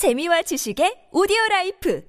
재미와 지식의 오디오 라이프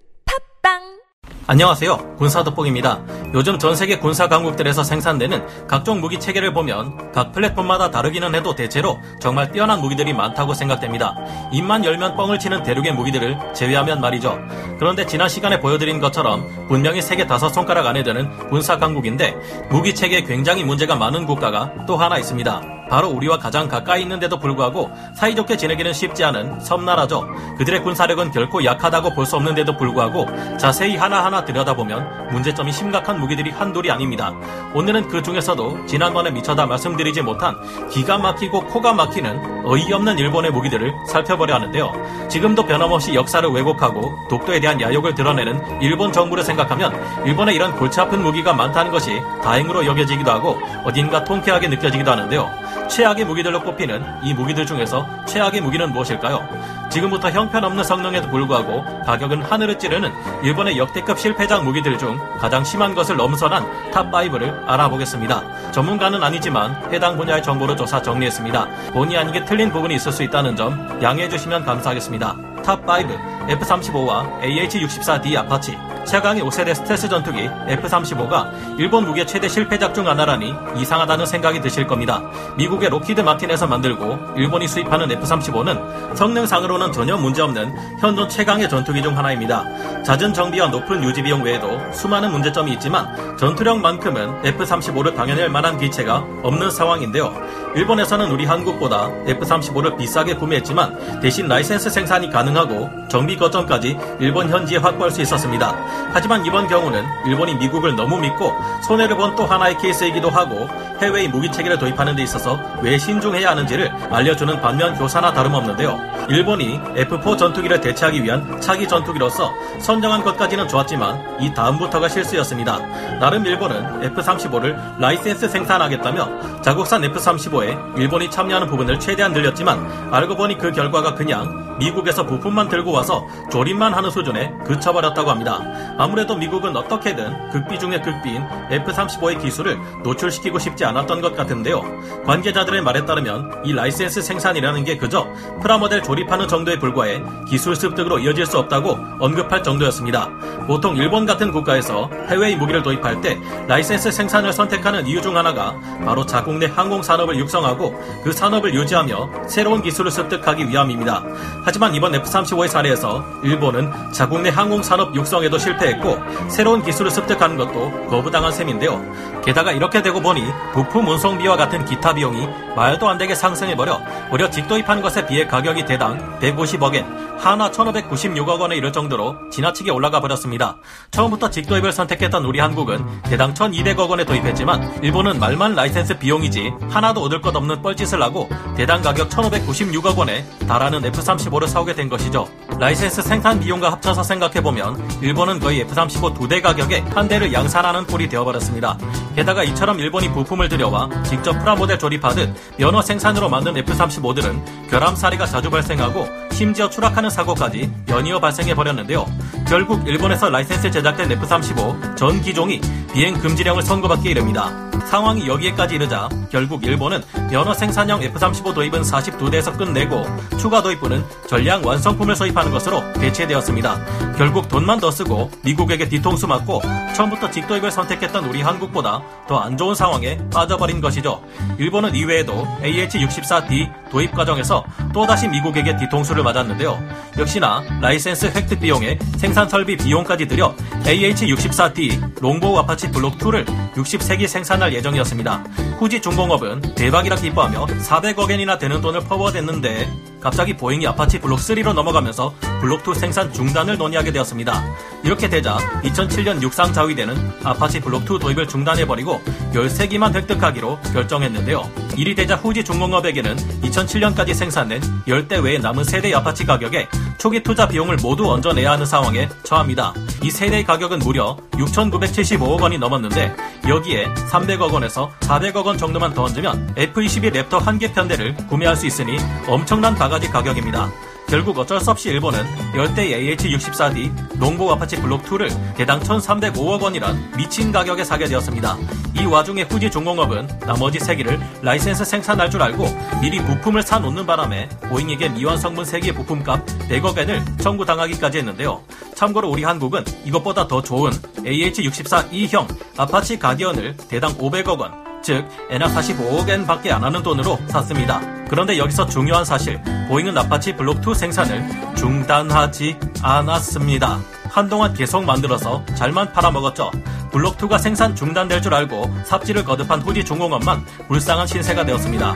팟빵 안녕하세요. 군사돋보기입니다. 요즘 전 세계 군사 강국들에서 생산되는 각종 무기 체계를 보면 각 플랫폼마다 다르기는 해도 대체로 정말 뛰어난 무기들이 많다고 생각됩니다. 입만 열면 뻥을 치는 대륙의 무기들을 제외하면 말이죠. 그런데 지난 시간에 보여드린 것처럼 분명히 세계 다섯 손가락 안에 드는 군사 강국인데 무기 체계에 굉장히 문제가 많은 국가가 또 하나 있습니다. 바로 우리와 가장 가까이 있는데도 불구하고 사이좋게 지내기는 쉽지 않은 섬나라죠. 그들의 군사력은 결코 약하다고 볼 수 없는데도 불구하고 자세히 하나하나 들여다보면 문제점이 심각한 무기들이 한둘이 아닙니다. 오늘은 그 중에서도 지난번에 미처 다 말씀드리지 못한 기가 막히고 코가 막히는 어이없는 일본의 무기들을 살펴보려 하는데요. 지금도 변함없이 역사를 왜곡하고 독도에 대한 야욕을 드러내는 일본 정부를 생각하면 일본에 이런 골치 아픈 무기가 많다는 것이 다행으로 여겨지기도 하고 어딘가 통쾌하게 느껴지기도 하는데요. 최악의 무기들로 꼽히는 이 무기들 중에서 최악의 무기는 무엇일까요? 지금부터 형편없는 성능에도 불구하고 가격은 하늘을 찌르는 일본의 역대급 실패작 무기들 중 가장 심한 것을 엄선한 Top 5를 알아보겠습니다. 전문가는 아니지만 해당 분야의 정보를 조사 정리했습니다. 본의 아니게 틀린 부분이 있을 수 있다는 점 양해해 주시면 감사하겠습니다. Top 5 F-35와 AH-64D 아파치 최강의 5세대 스텔스 전투기 F-35가 일본 무기의 최대 실패작 중 하나라니 이상하다는 생각이 드실 겁니다. 미국의 록히드 마틴에서 만들고 일본이 수입하는 F-35는 성능상으로는 전혀 문제없는 현존 최강의 전투기 중 하나입니다. 잦은 정비와 높은 유지 비용 외에도 수많은 문제점이 있지만 전투력만큼은 F-35를 당해낼 만한 기체가 없는 상황인데요. 일본에서는 우리 한국보다 F-35를 비싸게 구매했지만 대신 라이센스 생산이 가능하고 정비 거점까지 일본 현지에 확보할 수 있었습니다. 하지만 이번 경우는 일본이 미국을 너무 믿고 손해를 본 또 하나의 케이스이기도 하고 해외의 무기 체계를 도입하는 데 있어서 왜 신중해야 하는지를 알려주는 반면 교사나 다름없는데요. 일본이 F4 전투기를 대체하기 위한 차기 전투기로서 선정한 것까지는 좋았지만 이 다음부터가 실수였습니다. 나름 일본은 F-35를 라이센스 생산하겠다며 자국산 F-35에 일본이 참여하는 부분을 최대한 늘렸지만 알고 보니 그 결과가 그냥 미국에서 부품만 들고 와서 조립만 하는 수준에 그쳐버렸다고 합니다. 아무래도 미국은 어떻게든 극비 중의 극비인 F-35의 기술을 노출시키고 싶지 않았던 것 같은데요. 관계자들의 말에 따르면 이 라이센스 생산이라는 게 그저 프라모델 조립하는 정도에 불과해 기술 습득으로 이어질 수 없다고 언급할 정도였습니다. 보통 일본 같은 국가에서 해외의 무기를 도입할 때 라이센스 생산을 선택하는 이유 중 하나가 바로 자국 내 항공 산업을 육성하고 그 산업을 유지하며 새로운 기술을 습득하기 위함입니다. 하지만 이번 F-35의 사례에서 일본은 자국 내 항공 산업 육성에도 실 패했고 새로운 기술을 습득하는 것도 거부당한 셈인데요. 게다가 이렇게 되고 보니 부품 운송비와 같은 기타 비용이 말도 안 되게 상승해버려 무려 직도입한 것에 비해 가격이 대당 150억엔, 한화 1596억 원에 이를 정도로 지나치게 올라가 버렸습니다. 처음부터 직도입을 선택했던 우리 한국은 대당 1200억 원에 도입했지만 일본은 말만 라이센스 비용이지 하나도 얻을 것 없는 뻘짓을 하고 대당 가격 1596억 원에 달하는 F-35를 사오게 된 것이죠. 라이센스 생산 비용과 합쳐서 생각해보면 일본은 거의 F-35 두 대 가격에 한 대를 양산하는 꼴이 되어버렸습니다. 게다가 이처럼 일본이 부품을 들여와 직접 프라모델 조립하듯 면허 생산으로 만든 F-35들은 결함 사례가 자주 발생하고 심지어 추락하는 사고까지 연이어 발생해 버렸는데요. 결국 일본에서 라이센스 제작된 F-35 전 기종이 비행 금지령을 선고받기에 이릅니다. 상황이 여기에까지 이르자 결국 일본은 면허 생산형 F-35 도입은 42대에서 끝내고 추가 도입분은 전량 완성품을 수입하는 것으로 대체되었습니다. 결국 돈만 더 쓰고 미국에게 뒤통수 맞고 처음부터 직도입을 선택했던 우리 한국보다 더 안 좋은 상황에 빠져버린 것이죠. 일본은 이외에도 AH-64D 도입 과정에서 또다시 미국에게 뒤통수를 맞았는데요. 역시나 라이센스 획득 비용에 생산 설비 비용까지 들여 AH-64D 롱보우 아파치 블록 2를 63기 생산할 예정이었습니다. 후지 중공업은 대박이라 기뻐하며 400억엔이나 되는 돈을 퍼부어댔는데 갑자기 보잉이 아파치 블록 3로 넘어가면서 블록 2 생산 중단을 논의하게 되었습니다. 이렇게 되자 2007년 육상 자위대는 아파치 블록 2 도입을 중단해버리고 13기만 획득하기로 결정했는데요. 이리 되자 후지 중공업에게는 2007년까지 생산된 10대 외에 남은 세 대 아파치 가격에 초기 투자 비용을 모두 얹어내야 하는 상황에 처합니다. 이 세 대의 가격은 무려 6,975억 원이 넘었는데 여기에 300억 원에서 400억 원 정도만 더 얹으면 F-22 랩터 한 개 편대를 구매할 수 있으니 엄청난 바가지 가격입니다. 결국 어쩔 수 없이 일본은 열 대 AH-64D 농복 아파치 블록 2를 개당 1,305억 원이란 미친 가격에 사게 되었습니다. 이 와중에 후지 중공업은 나머지 3기를 라이센스 생산할 줄 알고 미리 부품을 사놓는 바람에 보잉에게 미완성분 3개 부품값 100억 엔을 청구당하기까지 했는데요. 참고로 우리 한국은 이것보다 더 좋은 AH-64E형 아파치 가디언을 대당 500억 원, 즉 엔화 45억 엔 밖에 안 하는 돈으로 샀습니다. 그런데 여기서 중요한 사실, 보잉은 아파치 블록2 생산을 중단하지 않았습니다. 한동안 계속 만들어서 잘만 팔아먹었죠. 블록2가 생산 중단될 줄 알고 삽질을 거듭한 후지 중공업만 불쌍한 신세가 되었습니다.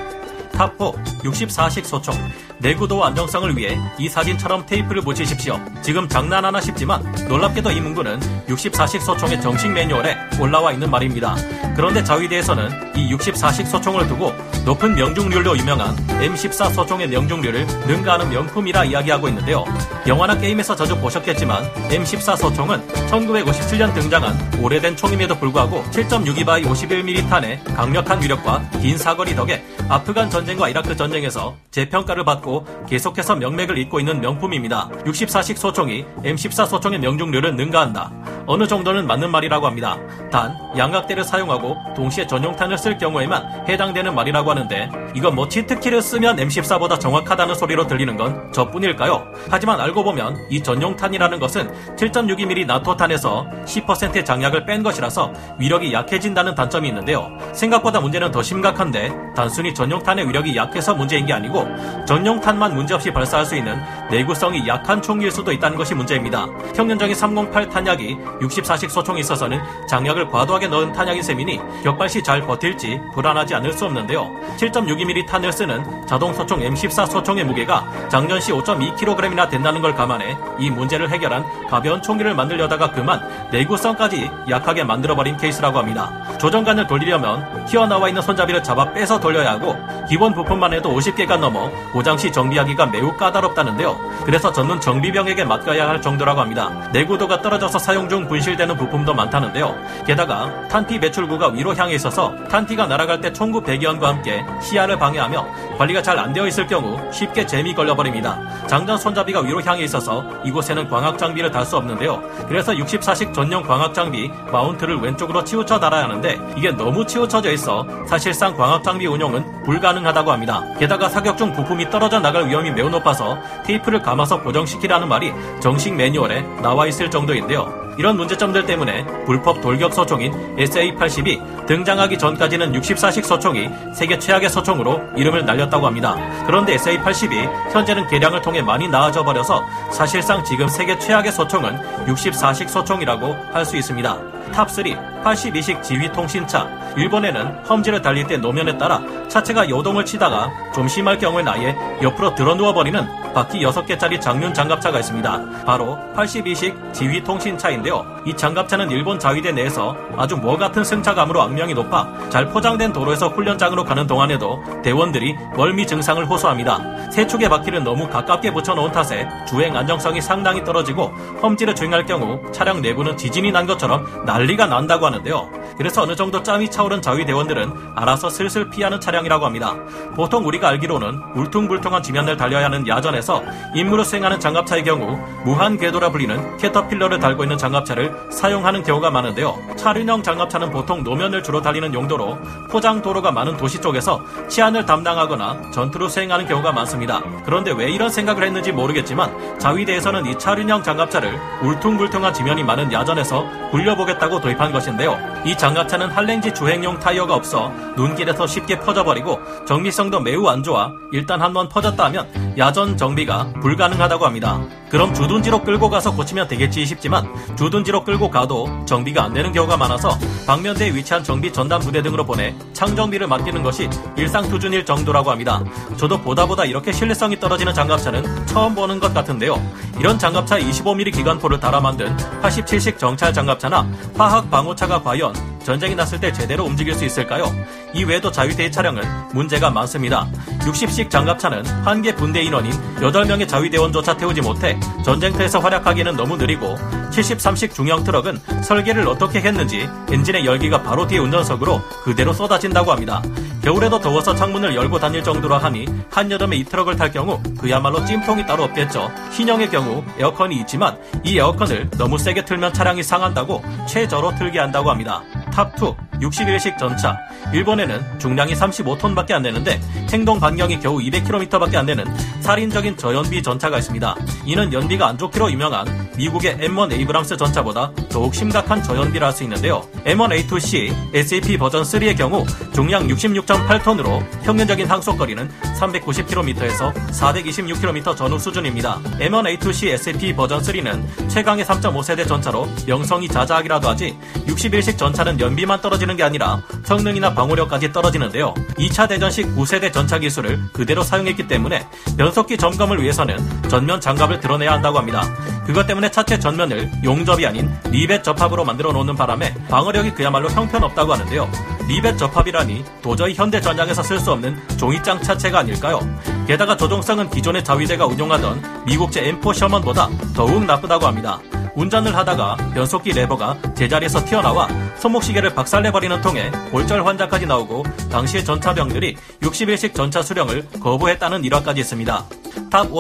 탑4 64식 소총 내구도 안정성을 위해 이 사진처럼 테이프를 붙이십시오. 지금 장난하나 싶지만 놀랍게도 이 문구는 64식 소총의 정식 매뉴얼에 올라와 있는 말입니다. 그런데 자위대에서는 이 64식 소총을 두고 높은 명중률로 유명한 M14 소총의 명중률을 능가하는 명품이라 이야기하고 있는데요. 영화나 게임에서 자주 보셨겠지만 M14 소총은 1957년 등장한 오래된 총임에도 불구하고 7.62 by 51mm 탄의 강력한 위력과 긴 사거리 덕에 아프간 전쟁과 이라크 전쟁에서 재평가를 받고 계속해서 명맥을 잇고 있는 명품입니다. 64식 소총이 M14 소총의 명중률을 능가한다. 어느 정도는 맞는 말이라고 합니다. 단 양각대를 사용하고 동시에 전용탄을 쓸 경우에만 해당되는 말이라고 하는데 이건 뭐 치트키를 쓰면 M14보다 정확하다는 소리로 들리는 건 저뿐일까요? 하지만 알고 보면 이 전용탄이라는 것은 7.62mm 나토탄에서 10%의 장약을 뺀 것이라서 위력이 약해진다는 단점이 있는데요. 생각보다 문제는 더 심각한데 단순히 전용탄의 위력 이 약해서 문제인 게 아니고 전용탄만 문제없이 발사할 수 있는 내구성이 약한 총기일 수도 있다는 것이 문제입니다. 평년적인 308 탄약이 64식 소총에 있어서는 장약을 과도하게 넣은 탄약인 셈이니 격발 시 잘 버틸지 불안하지 않을 수 없는데요. 7.62mm 탄을 쓰는 자동 소총 M14 소총의 무게가 작년 시 5.2kg이나 된다는 걸 감안해 이 문제를 해결한 가벼운 총기를 만들려다가 그만 내구성까지 약하게 만들어버린 케이스라고 합니다. 조정관을 돌리려면 튀어나와 있는 손잡이를 잡아 빼서 돌려야 하고 기본 부품만 해도 50개가 넘어 고장 시 정비하기가 매우 까다롭다는데요. 그래서 전문 정비병에게 맡겨야 할 정도라고 합니다. 내구도가 떨어져서 사용 중 분실되는 부품도 많다는데요. 게다가 탄티 배출구가 위로 향해 있어서 탄티가 날아갈 때 총구 배기원과 함께 시야를 방해하며 관리가 잘 안 되어 있을 경우 쉽게 잼이 걸려버립니다. 장전 손잡이가 위로 향해 있어서 이곳에는 광학 장비를 달 수 없는데요. 그래서 64식 전용 광학 장비 마운트를 왼쪽으로 치우쳐 달아야 하는데 이게 너무 치우쳐져 있어 사실상 광학 장비 운용은 불가능하다 고 합니다. 게다가 사격 중 부품이 떨어져 나갈 위험이 매우 높아서 테이프를 감아서 고정시키라는 말이 정식 매뉴얼에 나와 있을 정도인데요. 이런 문제점들 때문에 불펍 돌격 소총인 SA-80이 등장하기 전까지는 64식 소총이 세계 최악의 소총으로 이름을 날렸다고 합니다. 그런데 SA-80이 현재는 개량을 통해 많이 나아져 버려서 사실상 지금 세계 최악의 소총은 64식 소총이라고 할 수 있습니다. 탑3 82식 지휘통신차. 일본에는 험지를 달릴 때 노면에 따라 차체가 요동을 치다가 좀 심할 경우엔 아예 옆으로 들어 누워버리는 바퀴 6개짜리 장륜 장갑차가 있습니다. 바로 82식 지휘통신차인데요. 이 장갑차는 일본 자위대 내에서 아주 뭐 같은 승차감으로 악명이 높아 잘 포장된 도로에서 훈련장으로 가는 동안에도 대원들이 멀미 증상을 호소합니다. 세 축의 바퀴를 너무 가깝게 붙여놓은 탓에 주행 안정성이 상당히 떨어지고 험지를 주행할 경우 차량 내부는 지진이 난 것처럼 난리가 난다고 하는데요. 그래서 어느 정도 짬이 차오른 자위대원들은 알아서 슬슬 피하는 차량이라고 합니다. 보통 우리가 알기로는 울퉁불퉁한 지면을 달려야 하는 야전에서 임무를 수행하는 장갑차의 경우 무한 궤도라 불리는 캐터필러를 달고 있는 장갑차를 사용하는 경우가 많은데요. 차륜형 장갑차는 보통 노면을 주로 달리는 용도로 포장 도로가 많은 도시 쪽에서 치안을 담당하거나 전투를 수행하는 경우가 많습니다. 그런데 왜 이런 생각을 했는지 모르겠지만 자위대에서는 이 차륜형 장갑차를 울퉁불퉁한 지면이 많은 야전에서 굴려보겠다고 도입한 것인데요. 이 장갑차는 한랭지 주행용 타이어가 없어 눈길에서 쉽게 퍼져버리고 정밀성도 매우 안 좋아 일단 한번 퍼졌다 하면 야전 정비가 불가능하다고 합니다. 그럼 주둔지로 끌고 가서 고치면 되겠지 싶지만 주둔지로 끌고 가도 정비가 안 되는 경우가 많아서 방면대에 위치한 정비 전담 부대 등으로 보내 창정비를 맡기는 것이 일상 투준일 정도라고 합니다. 저도 보다 보다 이렇게 신뢰성이 떨어지는 장갑차는 처음 보는 것 같은데요. 이런 장갑차 25mm 기관포를 달아 만든 87식 정찰 장갑차나 화학 방호차가 과연 전쟁이 났을 때 제대로 움직일 수 있을까요? 이 외에도 자위대의 차량은 문제가 많습니다. 60식 장갑차는 한 개 분대 인원인 8명의 자위대원조차 태우지 못해 전쟁터에서 활약하기에는 너무 느리고 73식 중형 트럭은 설계를 어떻게 했는지 엔진의 열기가 바로 뒤에 운전석으로 그대로 쏟아진다고 합니다. 겨울에도 더워서 창문을 열고 다닐 정도로 하니 한여름에 이 트럭을 탈 경우 그야말로 찜통이 따로 없겠죠. 신형의 경우 에어컨이 있지만 이 에어컨을 너무 세게 틀면 차량이 상한다고 최저로 틀게 한다고 합니다. 탑2 61식 전차 일본에는 중량이 35톤밖에 안 되는데 행동 반경이 겨우 200km밖에 안 되는 살인적인 저연비 전차가 있습니다. 이는 연비가 안 좋기로 유명한 미국의 M1 에이브람스 전차보다 더욱 심각한 저연비라 할 수 있는데요. M1A2C SEP 버전 3의 경우 중량 66.8톤으로 평균적인 항속거리는 390km에서 426km 전후 수준입니다. M1A2C SEP 버전 3는 최강의 3.5세대 전차로 명성이 자자하기라도 하지 61식 전차는 연비만 떨어지 는 게 아니라 성능이나 방어력까지 떨어지는데요. 2차 대전식 9세대 전차 기술을 그대로 사용했기 때문에 변속기 점검을 위해서는 전면 장갑을 드러내야 한다고 합니다. 그것 때문에 차체 전면을 용접이 아닌 리벳 접합으로 만들어 놓는 바람에 방어력이 그야말로 형편없다고 하는데요. 리벳 접합이라니 도저히 현대 전장에서 쓸 수 없는 종이장 차체가 아닐까요? 게다가 조종성은 기존의 자위대가 운용하던 미국제 M4 셔먼보다 더욱 나쁘다고 합니다. 운전을 하다가 변속기 레버가 제자리에서 튀어나와 손목시계를 박살내버리는 통에 골절 환자까지 나오고 당시의 전차병들이 61식 전차 수령을 거부했다는 일화까지 있습니다. 탑 1.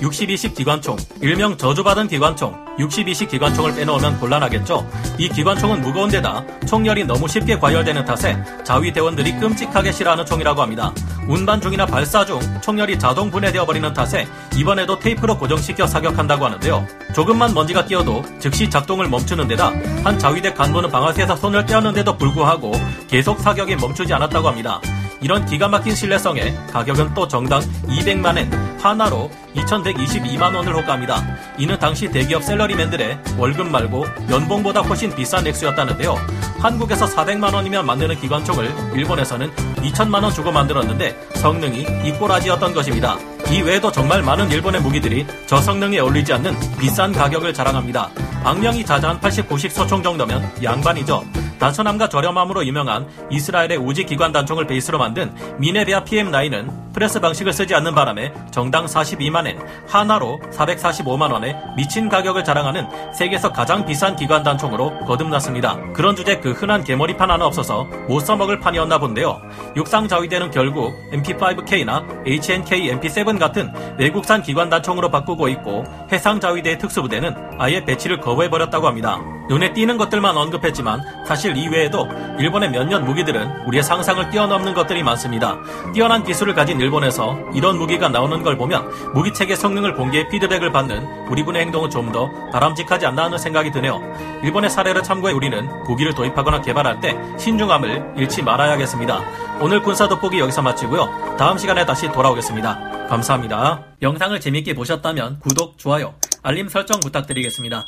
62식 기관총. 일명 저주받은 기관총. 62식 기관총을 빼놓으면 곤란하겠죠. 이 기관총은 무거운 데다 총열이 너무 쉽게 과열되는 탓에 자위대원들이 끔찍하게 싫어하는 총이라고 합니다. 운반 중이나 발사 중 총열이 자동 분해되어 버리는 탓에 이번에도 테이프로 고정시켜 사격한다고 하는데요. 조금만 먼지가 끼어도 즉시 작동을 멈추는 데다 한 자위대 간부는 방아쇠에서 손을 떼었는데도 불구하고 계속 사격이 멈추지 않았다고 합니다. 이런 기가 막힌 신뢰성에 가격은 또 정당 200만엔 하나로 2122만 원을 호가합니다. 이는 당시 대기업 셀러리맨들의 월급 말고 연봉보다 훨씬 비싼 액수였다는데요. 한국에서 400만 원이면 만드는 기관총을 일본에서는 2천만 원 주고 만들었는데 성능이 이꼬라지였던 것입니다. 이 외에도 정말 많은 일본의 무기들이 저성능에 어울리지 않는 비싼 가격을 자랑합니다. 악명이 자자한 80, 90 소총 정도면 양반이죠. 단순함과 저렴함으로 유명한 이스라엘의 우지 기관 단총을 베이스로 만든 미네비아 PM9은 프레스 방식을 쓰지 않는 바람에 정당 42만엔 한화로 445만 원의 미친 가격을 자랑하는 세계에서 가장 비싼 기관 단총으로 거듭났습니다. 그런 주제 그 흔한 개머리판 하나 없어서 못 써먹을 판이었나 본데요. 육상 자위대는 결국 MP5K나 HNK MP7 같은 외국산 기관 단총으로 바꾸고 있고 해상 자위대의 특수부대는 아예 배치를 거부해버렸다고 합니다. 눈에 띄는 것들만 언급했지만 사실 이외에도 일본의 몇몇 무기들은 우리의 상상을 뛰어넘는 것들이 많습니다. 뛰어난 기술을 가진 일본에서 이런 무기가 나오는 걸 보면 무기체계 성능을 공개해 피드백을 받는 우리 군의 행동은 좀 더 바람직하지 않나 하는 생각이 드네요. 일본의 사례를 참고해 우리는 무기를 도입하거나 개발할 때 신중함을 잃지 말아야겠습니다. 오늘 군사 돋보기 여기서 마치고요. 다음 시간에 다시 돌아오겠습니다. 감사합니다. 영상을 재밌게 보셨다면 구독, 좋아요, 알림 설정 부탁드리겠습니다.